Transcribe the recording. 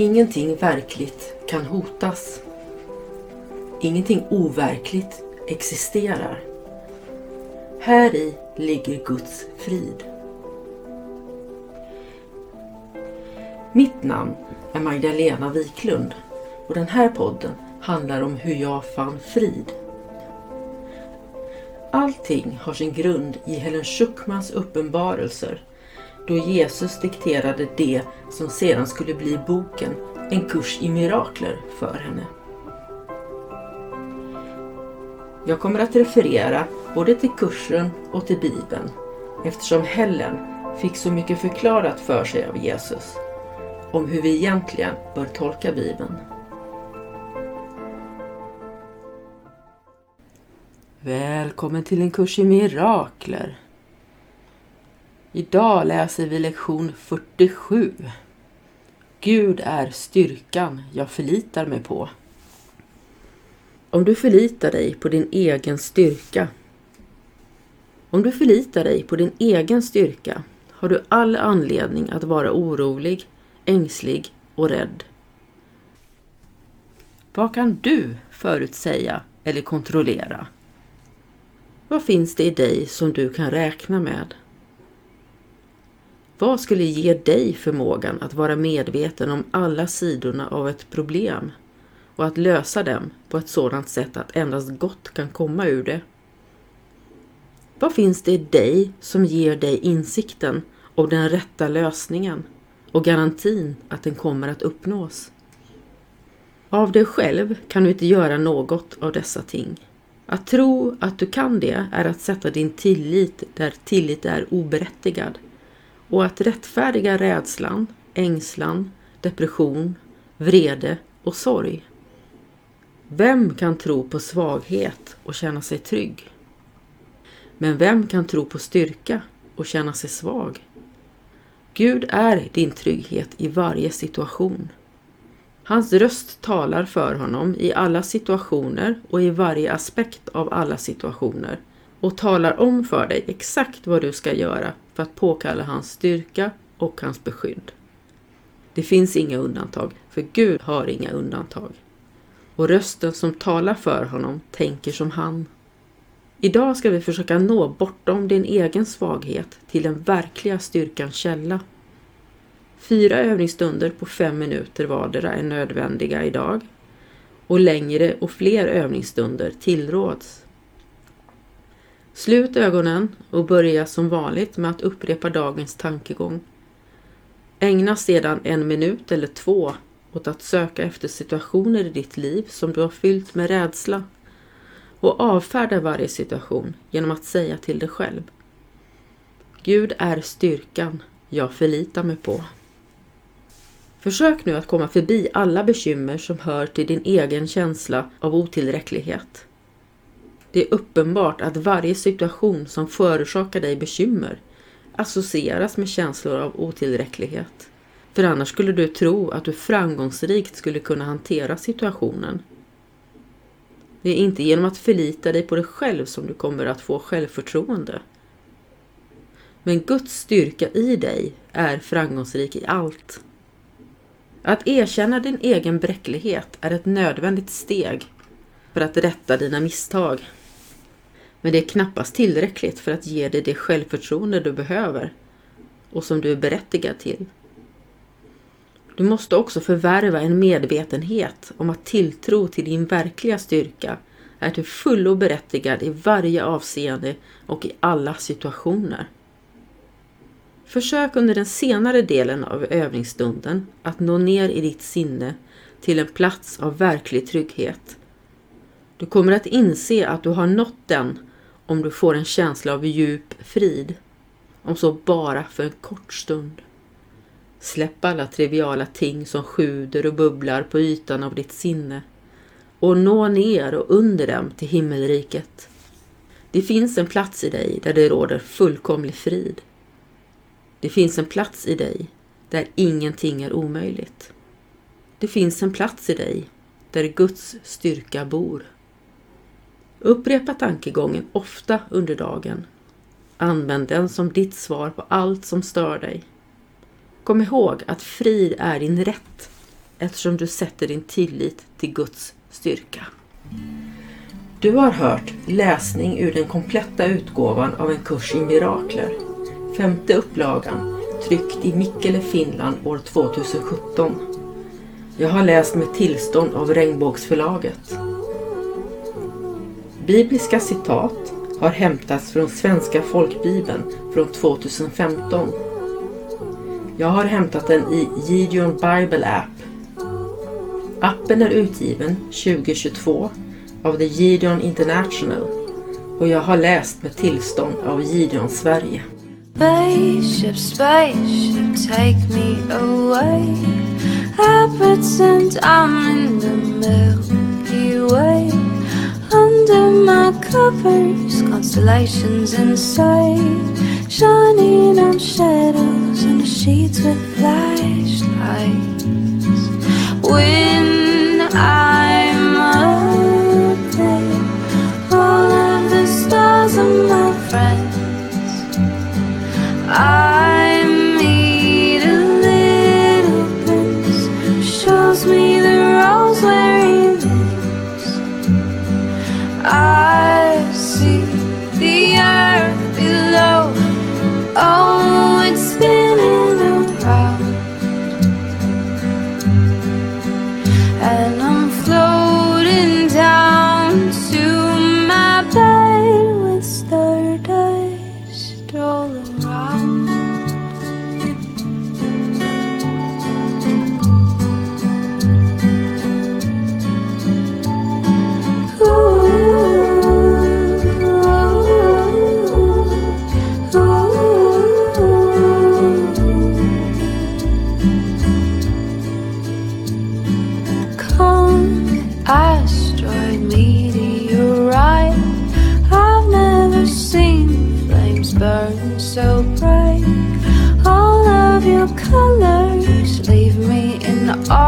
Ingenting verkligt kan hotas. Ingenting overkligt existerar. Här i ligger Guds frid. Mitt namn är Magdalena Wiklund och den här podden handlar om hur jag fann frid. Allting har sin grund i Helen Schuckmans uppenbarelser då Jesus dikterade det som sedan skulle bli boken En kurs i mirakler för henne. Jag kommer att referera både till kursen och till Bibeln eftersom Helen fick så mycket förklarat för sig av Jesus om hur vi egentligen bör tolka Bibeln. Välkommen till en kurs i mirakler. Idag läser vi lektion 47. Gud är styrkan jag förlitar mig på. Om du förlitar dig på din egen styrka. Om du förlitar dig på din egen styrka har du all anledning att vara orolig, ängslig och rädd. Vad kan du förutsäga eller kontrollera? Vad finns det i dig som du kan räkna med? Vad skulle ge dig förmågan att vara medveten om alla sidorna av ett problem och att lösa dem på ett sådant sätt att endast gott kan komma ur det? Vad finns det i dig som ger dig insikten om den rätta lösningen och garantin att den kommer att uppnås? Av dig själv kan du inte göra något av dessa ting. Att tro att du kan det är att sätta din tillit där tillit är oberättigad och att rättfärdiga rädslan, ängslan, depression, vrede och sorg. Vem kan tro på svaghet och känna sig trygg? Men vem kan tro på styrka och känna sig svag? Gud är din trygghet i varje situation. Hans röst talar för honom i alla situationer och i varje aspekt av alla situationer och talar om för dig exakt vad du ska göra för att påkalla hans styrka och hans beskydd. Det finns inga undantag, för Gud har inga undantag. Och rösten som talar för honom tänker som han. Idag ska vi försöka nå bortom din egen svaghet till den verkliga styrkans källa. Fyra övningsstunder på fem minuter vardera är nödvändiga idag och längre och fler övningsstunder tillråds. Slut ögonen och börja som vanligt med att upprepa dagens tankegång. Ägna sedan en minut eller två åt att söka efter situationer i ditt liv som du har fyllt med rädsla och avfärda varje situation genom att säga till dig själv. Gud är styrkan jag förlitar mig på. Försök nu att komma förbi alla bekymmer som hör till din egen känsla av otillräcklighet. Det är uppenbart att varje situation som förorsakar dig bekymmer associeras med känslor av otillräcklighet. För annars skulle du tro att du framgångsrikt skulle kunna hantera situationen. Det är inte genom att förlita dig på dig själv som du kommer att få självförtroende. Men Guds styrka i dig är framgångsrik i allt. Att erkänna din egen bräcklighet är ett nödvändigt steg för att rätta dina misstag. Men det är knappast tillräckligt för att ge dig det självförtroende du behöver och som du är berättigad till. Du måste också förvärva en medvetenhet om att tilltro till din verkliga styrka är till fullo berättigad i varje avseende och i alla situationer. Försök under den senare delen av övningsstunden att nå ner i ditt sinne till en plats av verklig trygghet. Du kommer att inse att du har nått den om du får en känsla av djup frid, om så bara för en kort stund. Släpp alla triviala ting som sjuder och bubblar på ytan av ditt sinne och nå ner och under dem till himmelriket. Det finns en plats i dig där det råder fullkomlig frid. Det finns en plats i dig där ingenting är omöjligt. Det finns en plats i dig där Guds styrka bor. Upprepa tankegången ofta under dagen. Använd den som ditt svar på allt som stör dig. Kom ihåg att frid är din rätt. eftersom du sätter din tillit till Guds styrka. Du har hört läsning ur den kompletta utgåvan av en kurs i mirakler. Femte upplagan, tryckt i Mikkele, Finland år 2017. Jag har läst med tillstånd av Regnbågsförlaget. Bibliska citat har hämtats från Svenska folkbibeln från 2015. Jag har hämtat den i Gideon Bible App. Appen är utgiven 2022 av The Gideon International och jag har läst med tillstånd av Gideon Sverige. Spaceship, spaceship, take me away. I pretend I'm in the middle covers, constellations inside. Shining on shadows and sheets with flashlights. When the beauty